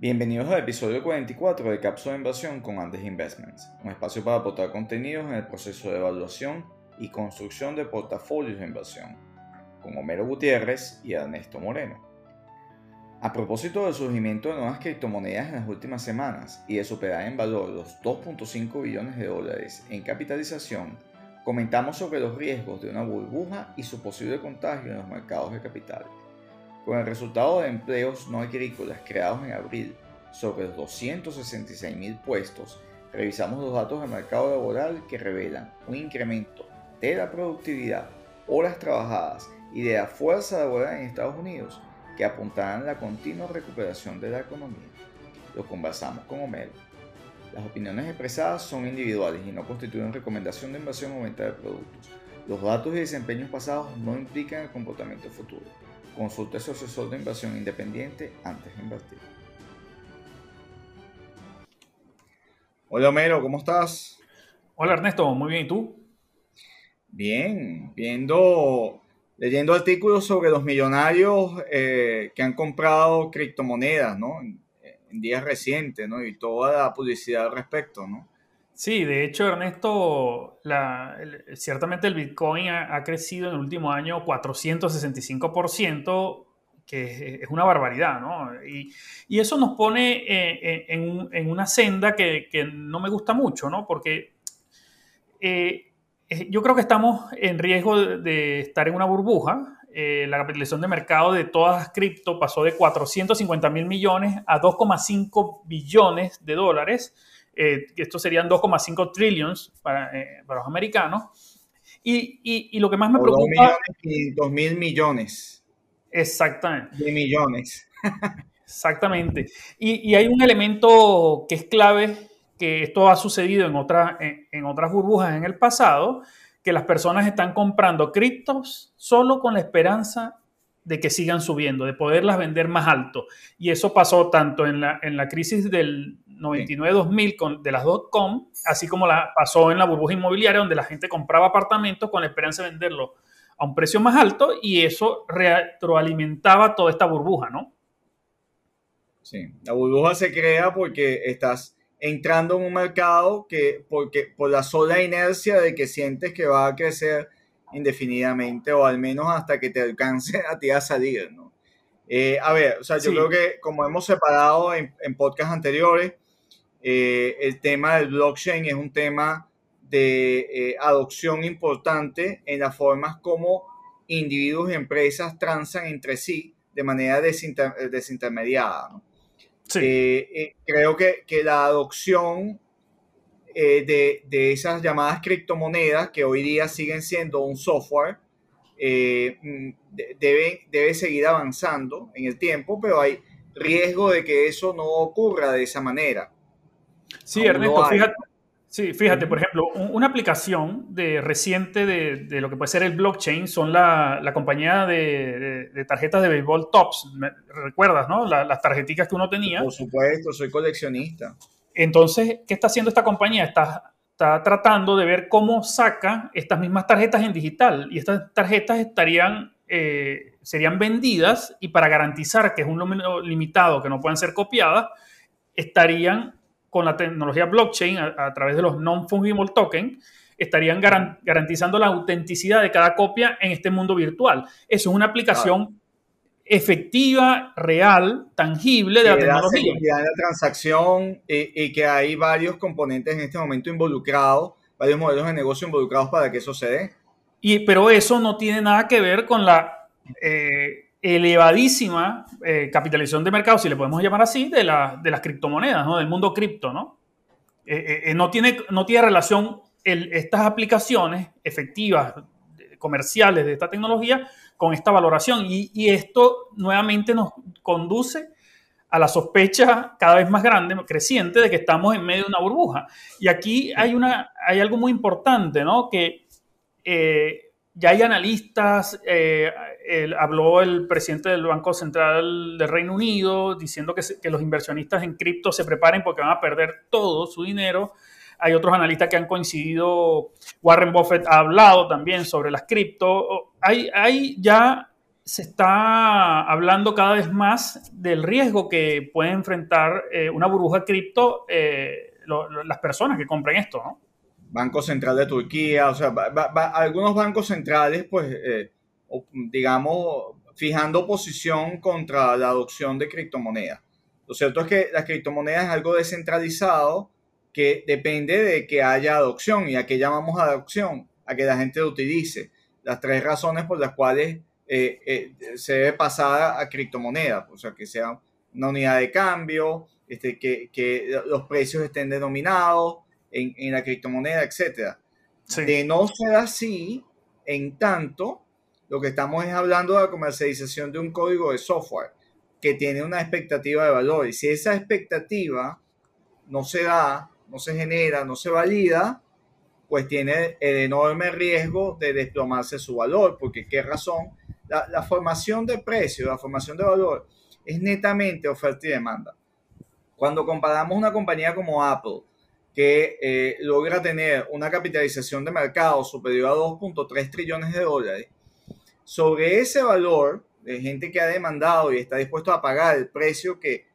Bienvenidos al episodio 44 de Cápsula de Inversión con Andes Investments, un espacio para aportar contenidos en el proceso de evaluación y construcción de portafolios de inversión, con Homero Gutiérrez y Ernesto Moreno. A propósito del surgimiento de nuevas criptomonedas en las últimas semanas y de superar en valor los 2.5 billones de dólares en capitalización, comentamos sobre los riesgos de una burbuja y su posible contagio en los mercados de capitales. Con el resultado de empleos no agrícolas creados en abril sobre los 266.000 puestos, revisamos los datos del mercado laboral que revelan un incremento de la productividad, horas trabajadas y de la fuerza laboral en Estados Unidos que apuntarán a la continua recuperación de la economía. Lo conversamos con Homero. Las opiniones expresadas son individuales y no constituyen recomendación de inversión o venta de productos. Los datos y desempeños pasados no implican el comportamiento futuro. Consulte a su asesor de inversión independiente antes de invertir. Hola Homero, ¿cómo estás? Hola Ernesto, muy bien, ¿y tú? Bien, viendo, leyendo artículos sobre los millonarios eh, que han comprado criptomonedas, ¿no? En, en, días recientes, ¿no? Y toda la publicidad al respecto, ¿no? Sí, de hecho, Ernesto, ciertamente el Bitcoin ha, crecido en el último año 465%, que es una barbaridad, ¿no? Y, eso nos pone eh, en, una senda que, no me gusta mucho, ¿no? Porque eh, yo creo que estamos en riesgo de, estar en una burbuja. Eh, la capitalización de mercado de todas las cripto pasó de 450 mil millones a 2,5 billones de dólares eh, estos serían 2,5 trillions para, eh, para, los americanos. Y, y, y, lo que más me o preocupa... 2 mil millones. Exactamente. De millones. Exactamente. Y, y, hay un elemento que es clave, que esto ha sucedido en, otra, en, en otras burbujas en el pasado, que las personas están comprando criptos solo con la esperanza de que sigan subiendo, de poderlas vender más alto. Y eso pasó tanto en la, en la crisis del 99-2000 de las dot-com, así como la pasó en la burbuja inmobiliaria, donde la gente compraba apartamentos con la esperanza de venderlo a un precio más alto y eso retroalimentaba toda esta burbuja, ¿no? Sí, la burbuja se crea porque estás entrando en un mercado que, porque, por la sola inercia de que sientes que va a crecer indefinidamente o al menos hasta que te alcance a ti a salir, ¿no? Eh, a ver, o sea, yo sí. creo que como hemos separado en, en podcasts anteriores, eh, el tema del blockchain es un tema de eh, adopción importante en las formas como individuos y empresas transan entre sí de manera desinter desintermediada. ¿no? Sí. Eh, creo que, que, la adopción de, de, esas llamadas criptomonedas, que hoy día siguen siendo un software, mm, debe, debe seguir avanzando en el tiempo, pero hay riesgo de que eso no ocurra de esa manera. Sí, Ernesto, fíjate, sí, fíjate, por ejemplo, una aplicación de, reciente de, de, lo que puede ser el blockchain son la, la compañía de, de, tarjetas de béisbol Tops. ¿Me ¿Recuerdas, no? La, las tarjeticas que uno tenía. Por supuesto, soy coleccionista. Entonces, ¿qué está haciendo esta compañía? Está, tratando de ver cómo saca estas mismas tarjetas en digital. Y estas tarjetas estarían, eh, serían vendidas y para garantizar que es un número limitado, que no pueden ser copiadas, estarían con la tecnología blockchain a, través de los non-fungible tokens, estarían garan garantizando la autenticidad de cada copia en este mundo virtual. Eso es una aplicación. Efectiva, real, tangible de que la tecnología. La transacción y, y, que hay varios componentes en este momento involucrados, varios modelos de negocio involucrados para que eso se dé. Y, pero eso no tiene nada que ver con la... Eh, elevadísima eh, capitalización de mercado, si le podemos llamar así, de, la, de las criptomonedas, ¿no? del mundo cripto. ¿no? Eh, eh, no, tiene, no tiene relación el, estas aplicaciones efectivas, comerciales de esta tecnología con esta valoración. Y, esto nuevamente nos conduce a la sospecha cada vez más grande, creciente, de que estamos en medio de una burbuja. Y aquí hay, una, hay algo muy importante, ¿no? que ya hay analistas, eh, habló el presidente del Banco Central del Reino Unido diciendo que, se, que los inversionistas en cripto se preparen porque van a perder todo su dinero. Hay otros analistas que han coincidido, Warren Buffett ha hablado también sobre las cripto. Hay, hay ya se está hablando cada vez más del riesgo que puede enfrentar eh, una burbuja cripto eh, las personas que compren esto, ¿no? Banco Central de Turquía, o sea, algunos bancos centrales, pues, eh, digamos, fijando posición contra la adopción de criptomonedas. Lo cierto es que las criptomonedas es algo descentralizado que depende de que haya adopción. ¿Y a qué llamamos adopción? A que la gente lo utilice. Las tres razones por las cuales eh, eh, se debe pasar a criptomonedas, o sea, que sea una unidad de cambio, este, que, que los precios estén denominados en, en la criptomoneda, etc. De no ser así, en tanto, lo que estamos es hablando de la comercialización de un código de software que tiene una expectativa de valor. Y si esa expectativa no se da, no se genera, no se valida, pues tiene el enorme riesgo de desplomarse su valor. Porque qué razón? La, formación de precio, la formación de valor es netamente oferta y demanda. Cuando comparamos una compañía como Apple, que eh, logra tener una capitalización de mercado superior a 2.3 trillones de dólares, sobre ese valor de gente que ha demandado y está dispuesto a pagar el precio que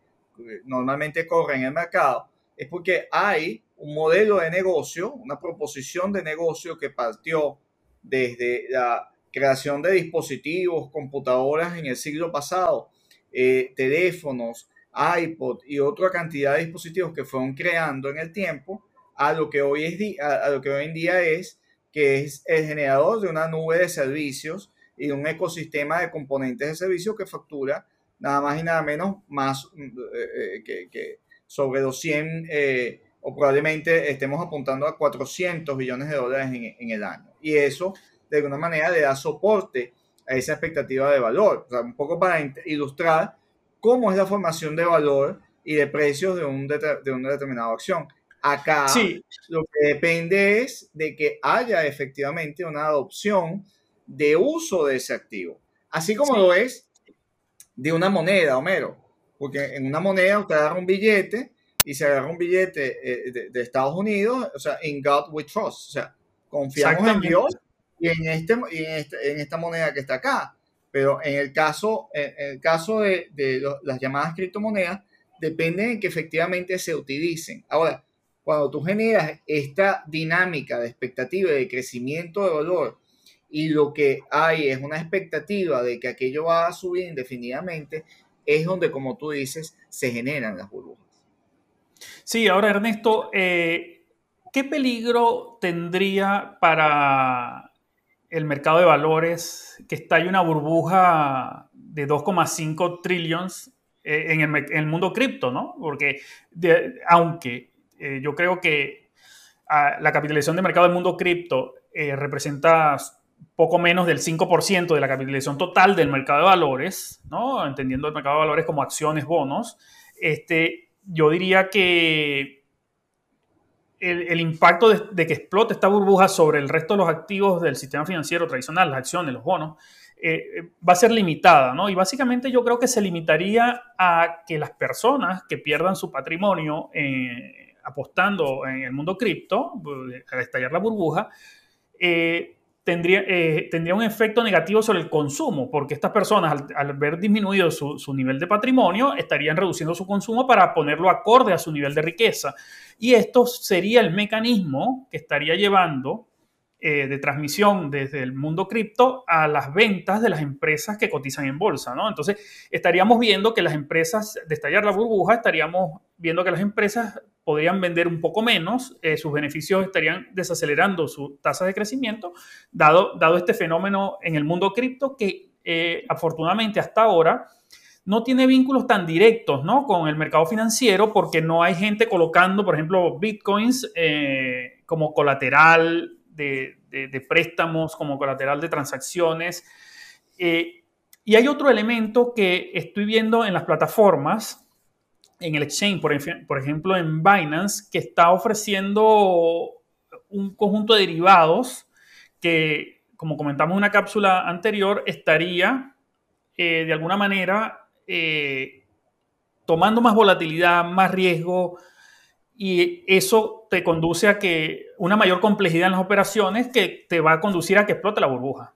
normalmente corre en el mercado, es porque hay un modelo de negocio, una proposición de negocio que partió desde la creación de dispositivos, computadoras en el siglo pasado, eh, teléfonos, iPod y otra cantidad de dispositivos que fueron creando en el tiempo a lo que hoy, es, a lo que hoy en día es, que es el generador de una nube de servicios y un ecosistema de componentes de servicio que factura nada más y nada menos más eh, eh, que, sobre 200 eh, o probablemente estemos apuntando a 400 billones de dólares en, el año. Y eso de alguna manera le da soporte a esa expectativa de valor. O sea, un poco para ilustrar cómo es la formación de valor y de precios de, un de una determinada acción. Acá lo que depende es de que haya efectivamente una adopción de uso de ese activo. Así como lo es de una moneda, Homero. Porque en una moneda usted agarra un billete y se agarra un billete eh, de, Estados Unidos, o sea, in God we trust. O sea, confiamos en Dios y en, este, este, en, esta moneda que está acá. Pero en el caso, en el caso de, las llamadas criptomonedas, depende de que efectivamente se utilicen. Ahora, cuando tú generas esta dinámica de expectativa de crecimiento de valor y lo que hay es una expectativa de que aquello va a subir indefinidamente, es donde, como tú dices, se generan las burbujas. Sí, ahora Ernesto, eh, ¿qué peligro tendría para el mercado de valores que estalle una burbuja de 2,5 trillones eh, en, el, mundo cripto, ¿no? Porque aunque eh, yo creo que ah, la capitalización de mercado del mundo cripto representa poco menos del 5% de la capitalización total del mercado de valores, ¿no? entendiendo el mercado de valores como acciones, bonos, este, yo diría que el, impacto de, que explote esta burbuja sobre el resto de los activos del sistema financiero tradicional, las acciones, los bonos, eh, va a ser limitada, ¿no? Y básicamente yo creo que se limitaría a que las personas que pierdan su patrimonio eh, apostando en el mundo cripto, eh, al estallar la burbuja, tendría, eh, tendría un efecto negativo sobre el consumo, porque estas personas, al, ver disminuido su, su, nivel de patrimonio, estarían reduciendo su consumo para ponerlo acorde a su nivel de riqueza. Y esto sería el mecanismo que estaría llevando eh, de transmisión desde el mundo cripto a las ventas de las empresas que cotizan en bolsa, ¿no? Entonces, estaríamos viendo que las empresas, de estallar la burbuja, estaríamos viendo que las empresas podrían vender un poco menos, eh, sus beneficios estarían desacelerando su tasa de crecimiento, dado, dado este fenómeno en el mundo cripto que eh, afortunadamente hasta ahora no tiene vínculos tan directos ¿no? con el mercado financiero porque no hay gente colocando, por ejemplo, bitcoins como colateral de, préstamos como colateral de transacciones. Eh, y hay otro elemento que estoy viendo en las plataformas, en el exchange, por, ejemplo en Binance, que está ofreciendo un conjunto de derivados que, como comentamos en una cápsula anterior, estaría eh, de alguna manera eh, tomando más volatilidad, más riesgo, y eso te conduce a que una mayor complejidad en las operaciones que te va a conducir a que explote la burbuja.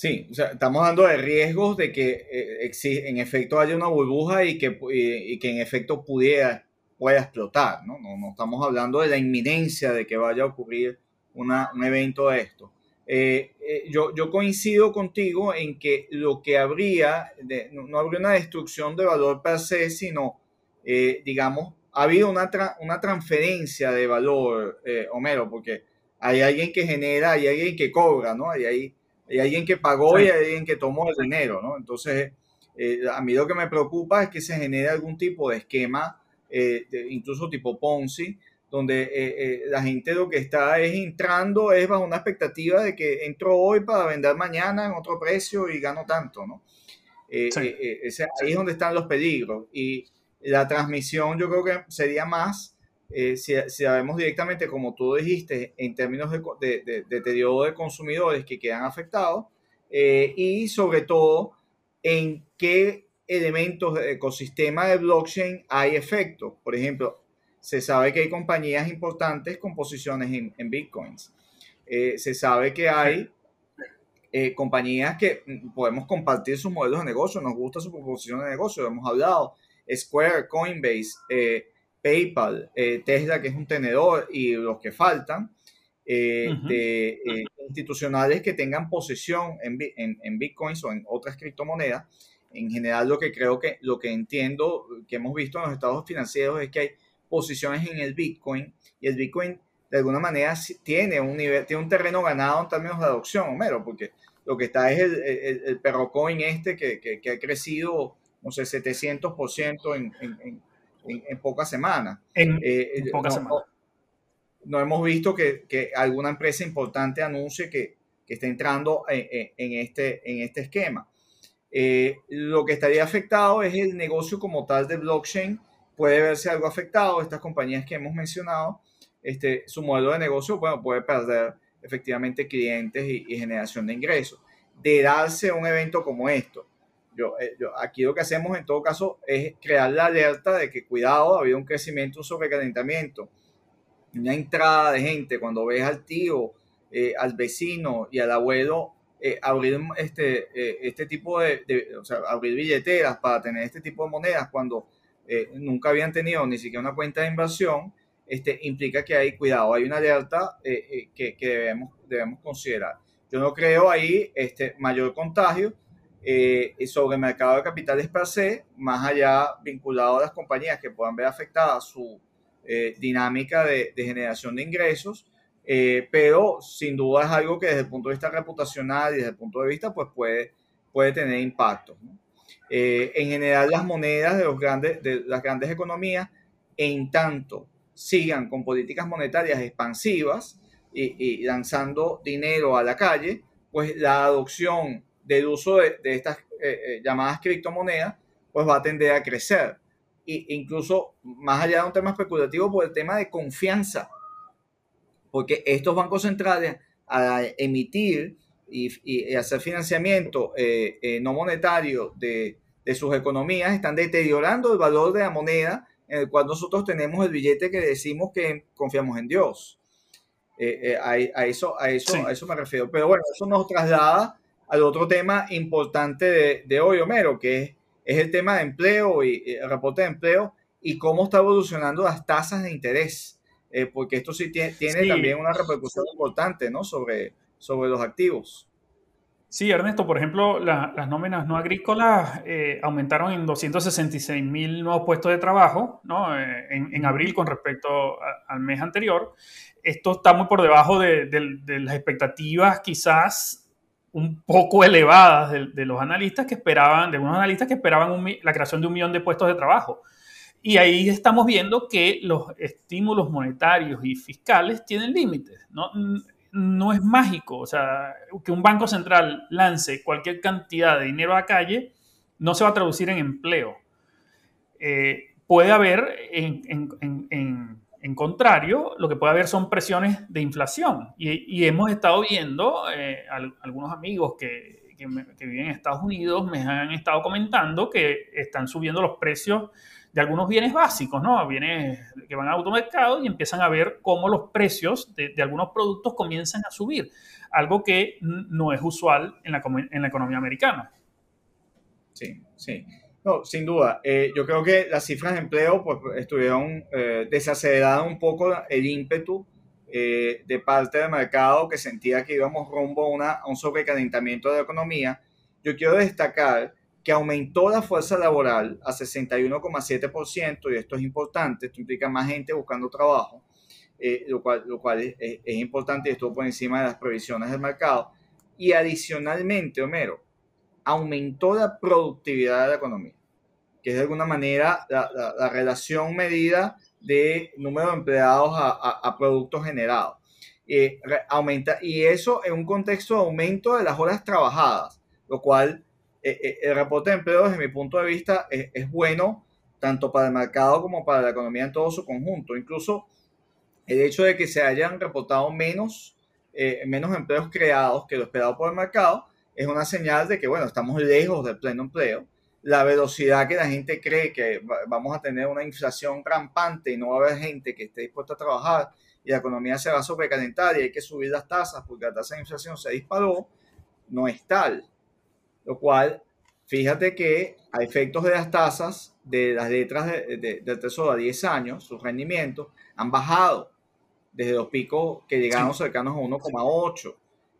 Sí, o sea, estamos hablando de riesgos de que eh, en efecto haya una burbuja y que, y que en efecto pudiera, pueda explotar, ¿no? ¿no? estamos hablando de la inminencia de que vaya a ocurrir una, un evento de esto. Eh, eh, yo, yo, coincido contigo en que lo que habría, de, no, habría una destrucción de valor per se, sino, digamos, ha habido una, una transferencia de valor, Homero, porque hay alguien que genera, hay alguien que cobra, ¿no? Hay, hay, hay alguien que pagó y hay alguien que tomó el dinero, ¿no? Entonces, eh, a mí lo que me preocupa es que se genere algún tipo de esquema, eh, incluso tipo Ponzi, donde eh, la gente lo que está es entrando, es bajo una expectativa de que entro hoy para vender mañana en otro precio y gano tanto, ¿no? ahí es donde están los peligros. Y la transmisión yo creo que sería más eh, si, si vemos directamente, como tú dijiste, en términos de, de, deterioro de consumidores que quedan afectados eh, y sobre todo en qué elementos del ecosistema de blockchain hay efecto. Por ejemplo, se sabe que hay compañías importantes con posiciones en, en bitcoins. Eh, se sabe que hay compañías que mm, podemos compartir sus modelos de negocio, nos gusta su proposición de negocio, hemos hablado, Square, Coinbase, PayPal, eh, Tesla, que es un tenedor, y los que faltan, eh, de eh, institucionales que tengan posesión en, en, bitcoins o en otras criptomonedas. En general, lo que creo que, lo que entiendo, que hemos visto en los estados financieros es que hay posiciones en el bitcoin y el bitcoin de alguna manera tiene un nivel, tiene un terreno ganado en términos de adopción, Homero, porque lo que está es el, el, el perro coin este que, que, que, ha crecido, no sé, 700% en, en, en, pocas semanas. En, eh, pocas no, semanas. No, hemos visto que, que, alguna empresa importante anuncie que, que está entrando en, en, este, en este esquema. Eh, lo que estaría afectado es el negocio como tal de blockchain. Puede verse algo afectado. Estas compañías que hemos mencionado, este, su modelo de negocio bueno, puede perder efectivamente clientes y, y generación de ingresos. De darse un evento como esto, eh, yo, aquí lo que hacemos en todo caso es crear la alerta de que cuidado, ha habido un crecimiento, un sobrecalentamiento, una entrada de gente, cuando ves al tío, eh, al vecino y al abuelo eh, abrir este, este tipo de, o sea, abrir billeteras para tener este tipo de monedas cuando nunca habían tenido ni siquiera una cuenta de inversión, este, implica que hay cuidado, hay una alerta que, que, debemos, debemos considerar. Yo no creo ahí este, mayor contagio, eh, sobre el mercado de capitales per se, más allá vinculado a las compañías que puedan ver afectada su eh, dinámica de, generación de ingresos, eh, pero sin duda es algo que desde el punto de vista reputacional y desde el punto de vista, pues puede, puede tener impacto. en general, las monedas de, los grandes, de las grandes economías, en tanto sigan con políticas monetarias expansivas y, y lanzando dinero a la calle, pues la adopción del uso de, estas eh, eh, llamadas criptomonedas, pues va a tender a crecer. E incluso más allá de un tema especulativo, por el tema de confianza, porque estos bancos centrales a emitir y, hacer financiamiento eh, no monetario de, de, sus economías están deteriorando el valor de la moneda en el cual nosotros tenemos el billete que decimos que confiamos en Dios. a, eso, a, eso, a eso me refiero. Pero bueno, eso nos traslada al otro tema importante de, hoy, Homero, que es, es, el tema de empleo y el reporte de empleo y cómo está evolucionando las tasas de interés, eh, porque esto sí tiene, también una repercusión importante ¿no? sobre, sobre los activos. Sí, Ernesto, por ejemplo, las nóminas no agrícolas eh, aumentaron en 266 mil nuevos puestos de trabajo ¿no? Eh, en, abril con respecto al mes anterior. Esto está muy por debajo de, de las expectativas quizás un poco elevadas de, los analistas que esperaban, de unos analistas que esperaban la creación de un millón de puestos de trabajo. Y ahí estamos viendo que los estímulos monetarios y fiscales tienen límites. ¿no? no es mágico, o sea, que un banco central lance cualquier cantidad de dinero a la calle no se va a traducir en empleo. Eh, puede haber en, contrario, lo que puede haber son presiones de inflación. Y, hemos estado viendo, eh, algunos amigos que, viven en Estados Unidos me han estado comentando que están subiendo los precios de algunos bienes básicos, ¿no? Bienes que van a automercado y empiezan a ver cómo los precios de, algunos productos comienzan a subir, algo que no es usual en la, en la economía americana. Sí, sí. No, sin duda. Eh, yo creo que las cifras de empleo pues, estuvieron eh, un poco el ímpetu eh, de parte del mercado que sentía que íbamos rumbo a, una, un sobrecalentamiento de la economía. Yo quiero destacar que aumentó la fuerza laboral a 61,7% y esto es importante, esto implica más gente buscando trabajo, eh, lo cual, lo cual es, importante y estuvo por encima de las previsiones del mercado. Y adicionalmente, Homero, aumentó la productividad de la economía, que es de alguna manera la, la, relación medida de número de empleados a, a, productos generados. Eh, aumenta, y eso en un contexto de aumento de las horas trabajadas, lo cual eh, eh, el reporte de empleo desde mi punto de vista es, bueno tanto para el mercado como para la economía en todo su conjunto. Incluso el hecho de que se hayan reportado menos, eh, menos empleos creados que lo esperado por el mercado es una señal de que, bueno, estamos lejos del pleno empleo. La velocidad que la gente cree que vamos a tener una inflación rampante y no va a haber gente que esté dispuesta a trabajar y la economía se va a sobrecalentar y hay que subir las tasas porque la tasa de inflación se disparó, no es tal. Lo cual, fíjate que a efectos de las tasas de las letras de, del Tesoro a 10 años, sus rendimientos han bajado desde los picos que llegaron cercanos a 1,8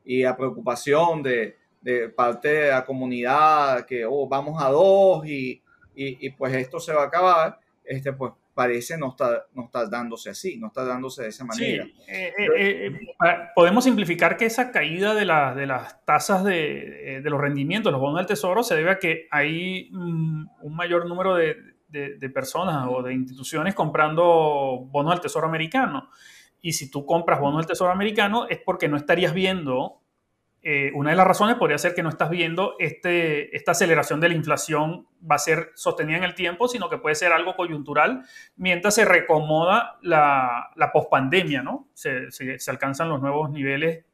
y a preocupación de, de, parte de la comunidad que oh, vamos a 2 y, y, y, pues esto se va a acabar, este, pues parece no estar, no está dándose así, no está dándose de esa manera. Sí, eh, eh, eh, podemos simplificar que esa caída de, de las tasas de, de, los rendimientos, los bonos del tesoro, se debe a que hay mm, un mayor número de, de, personas o de instituciones comprando bonos del tesoro americano. Y si tú compras bonos del tesoro americano es porque no estarías viendo eh, una de las razones podría ser que no estás viendo este, esta aceleración de la inflación va a ser sostenida en el tiempo, sino que puede ser algo coyuntural mientras se recomoda la, la pospandemia, ¿no? Se, se, alcanzan los nuevos niveles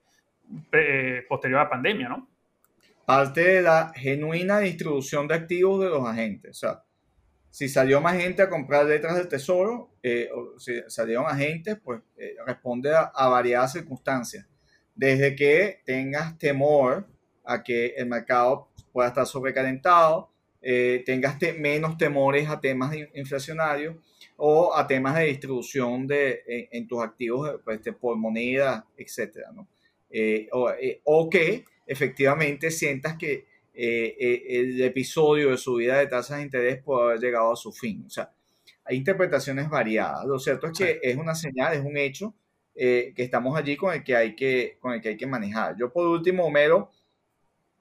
eh, posterior a la pandemia, ¿no? Parte de la genuina distribución de activos de los agentes. O sea, si salió más gente a comprar letras del tesoro, eh, o si salieron agentes, pues responde a, a variadas circunstancias desde que tengas temor a que el mercado pueda estar sobrecalentado, eh, tengas menos temores a temas inflacionarios o a temas de distribución de, en, tus activos pues, este, por moneda, etc. ¿no? Eh, eh, o, que efectivamente sientas que el episodio de subida de tasas de interés puede haber llegado a su fin. O sea, hay interpretaciones variadas. Lo cierto es que es una señal, es un hecho eh, que estamos allí con el que hay que, con el que, hay que manejar. Yo por último, Homero,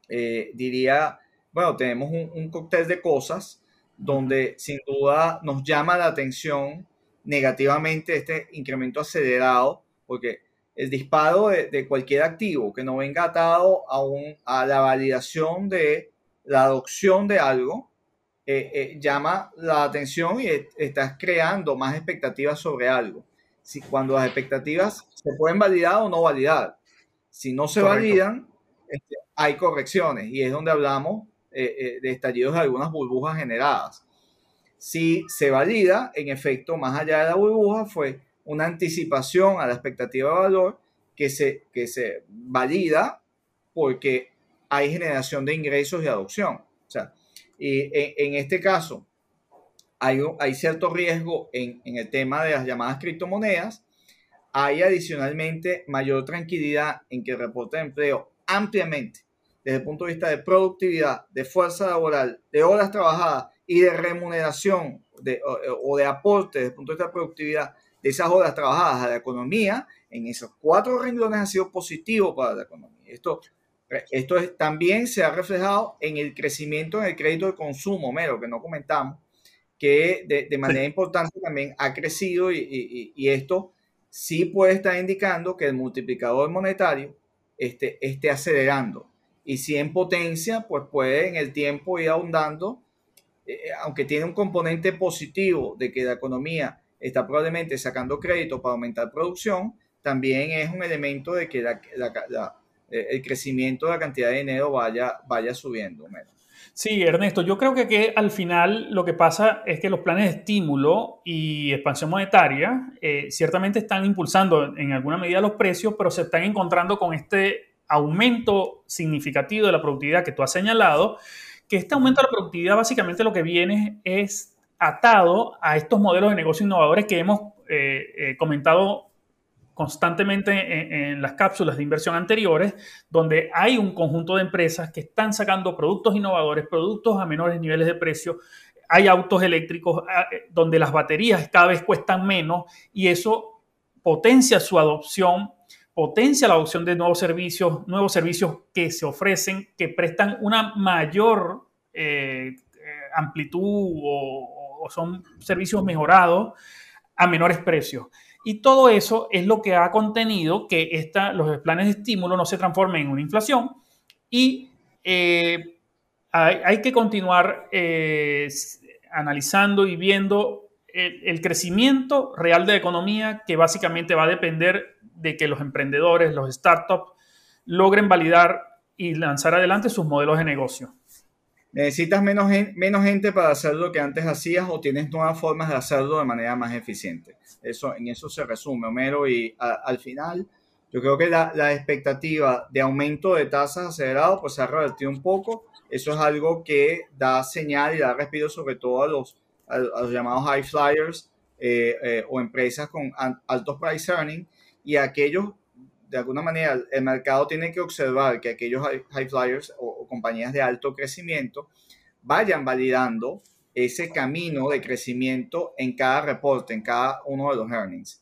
eh, diría, bueno, tenemos un, un, cóctel de cosas donde sin duda nos llama la atención negativamente este incremento acelerado, porque el disparo de, de cualquier activo que no venga atado a, un, a la validación de la adopción de algo, eh, llama la atención y estás creando más expectativas sobre algo si cuando las expectativas se pueden validar o no validar. Si no se validan, este, hay correcciones y es donde hablamos eh, eh, de estallidos de algunas burbujas generadas. Si se valida, en efecto, más allá de la burbuja, fue una anticipación a la expectativa de valor que se, que se valida porque hay generación de ingresos y adopción. O sea, y en, en este caso, hay, cierto riesgo en, el tema de las llamadas criptomonedas. Hay adicionalmente mayor tranquilidad en que el reporte de empleo ampliamente desde el punto de vista de productividad, de fuerza laboral, de horas trabajadas y de remuneración de, o, de aporte desde el punto de vista de productividad de esas horas trabajadas a la economía, en esos cuatro renglones ha sido positivo para la economía. Esto, esto también se ha reflejado en el crecimiento en el crédito de consumo, mero, que no comentamos, que de, manera importante también ha crecido y, esto sí puede estar indicando que el multiplicador monetario esté, esté acelerando. Y si en potencia, pues puede en el tiempo ir ahondando, eh, aunque tiene un componente positivo de que la economía está probablemente sacando crédito para aumentar producción, también es un elemento de que la, el crecimiento de la cantidad de dinero vaya, vaya subiendo. Sí, Ernesto, yo creo que, al final lo que pasa es que los planes de estímulo y expansión monetaria eh, ciertamente están impulsando en alguna medida los precios, pero se están encontrando con este aumento significativo de la productividad que tú has señalado, que este aumento de la productividad básicamente lo que viene es atado a estos modelos de negocio innovadores que hemos eh, eh, comentado constantemente en, las cápsulas de inversión anteriores, donde hay un conjunto de empresas que están sacando productos innovadores, productos a menores niveles de precio. Hay autos eléctricos ah, eh, donde las baterías cada vez cuestan menos y eso potencia su adopción, potencia la adopción de nuevos servicios, nuevos servicios que se ofrecen, que prestan una mayor eh, eh, amplitud o, o son servicios mejorados a menores precios. Y todo eso es lo que ha contenido que los planes de estímulo no se transformen en una inflación y eh, hay, que continuar eh, analizando y viendo el, crecimiento real de la economía que básicamente va a depender de que los emprendedores, los startups, logren validar y lanzar adelante sus modelos de negocio. ¿Necesitas menos, menos gente para hacer lo que antes hacías o tienes nuevas formas de hacerlo de manera más eficiente? Eso, en eso se resume, Homero, y al final yo creo que la, la, expectativa de aumento de tasas acelerado pues se ha revertido un poco. Eso es algo que da señal y da respiro sobre todo a los, a, los llamados high flyers eh, eh, o empresas con altos price earning y aquellos de alguna manera el mercado tiene que observar que aquellos high flyers o, compañías de alto crecimiento vayan validando ese camino de crecimiento en cada reporte, en cada uno de los earnings.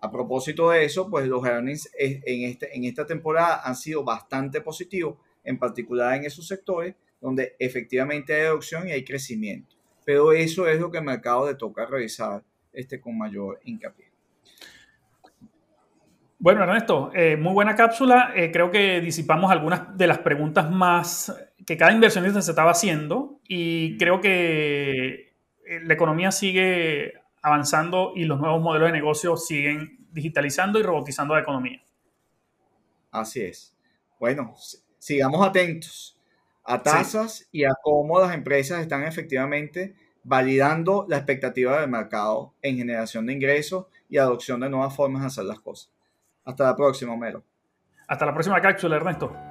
A propósito de eso, pues los earnings en, este, en esta temporada han sido bastante positivos, en particular en esos sectores donde efectivamente hay adopción y hay crecimiento. Pero eso es lo que el mercado le toca revisar este, con mayor hincapié. Bueno, Ernesto, eh, muy buena cápsula. Eh, creo que disipamos algunas de las preguntas más que cada inversionista se estaba haciendo y creo que eh, la economía sigue avanzando y los nuevos modelos de negocio siguen digitalizando y robotizando la economía. Así es. Bueno, sigamos atentos a tasas y a cómo las empresas están efectivamente validando la expectativa del mercado en generación de ingresos y adopción de nuevas formas de hacer las cosas. Hasta la próxima, Homero. Hasta la próxima cápsula, Ernesto.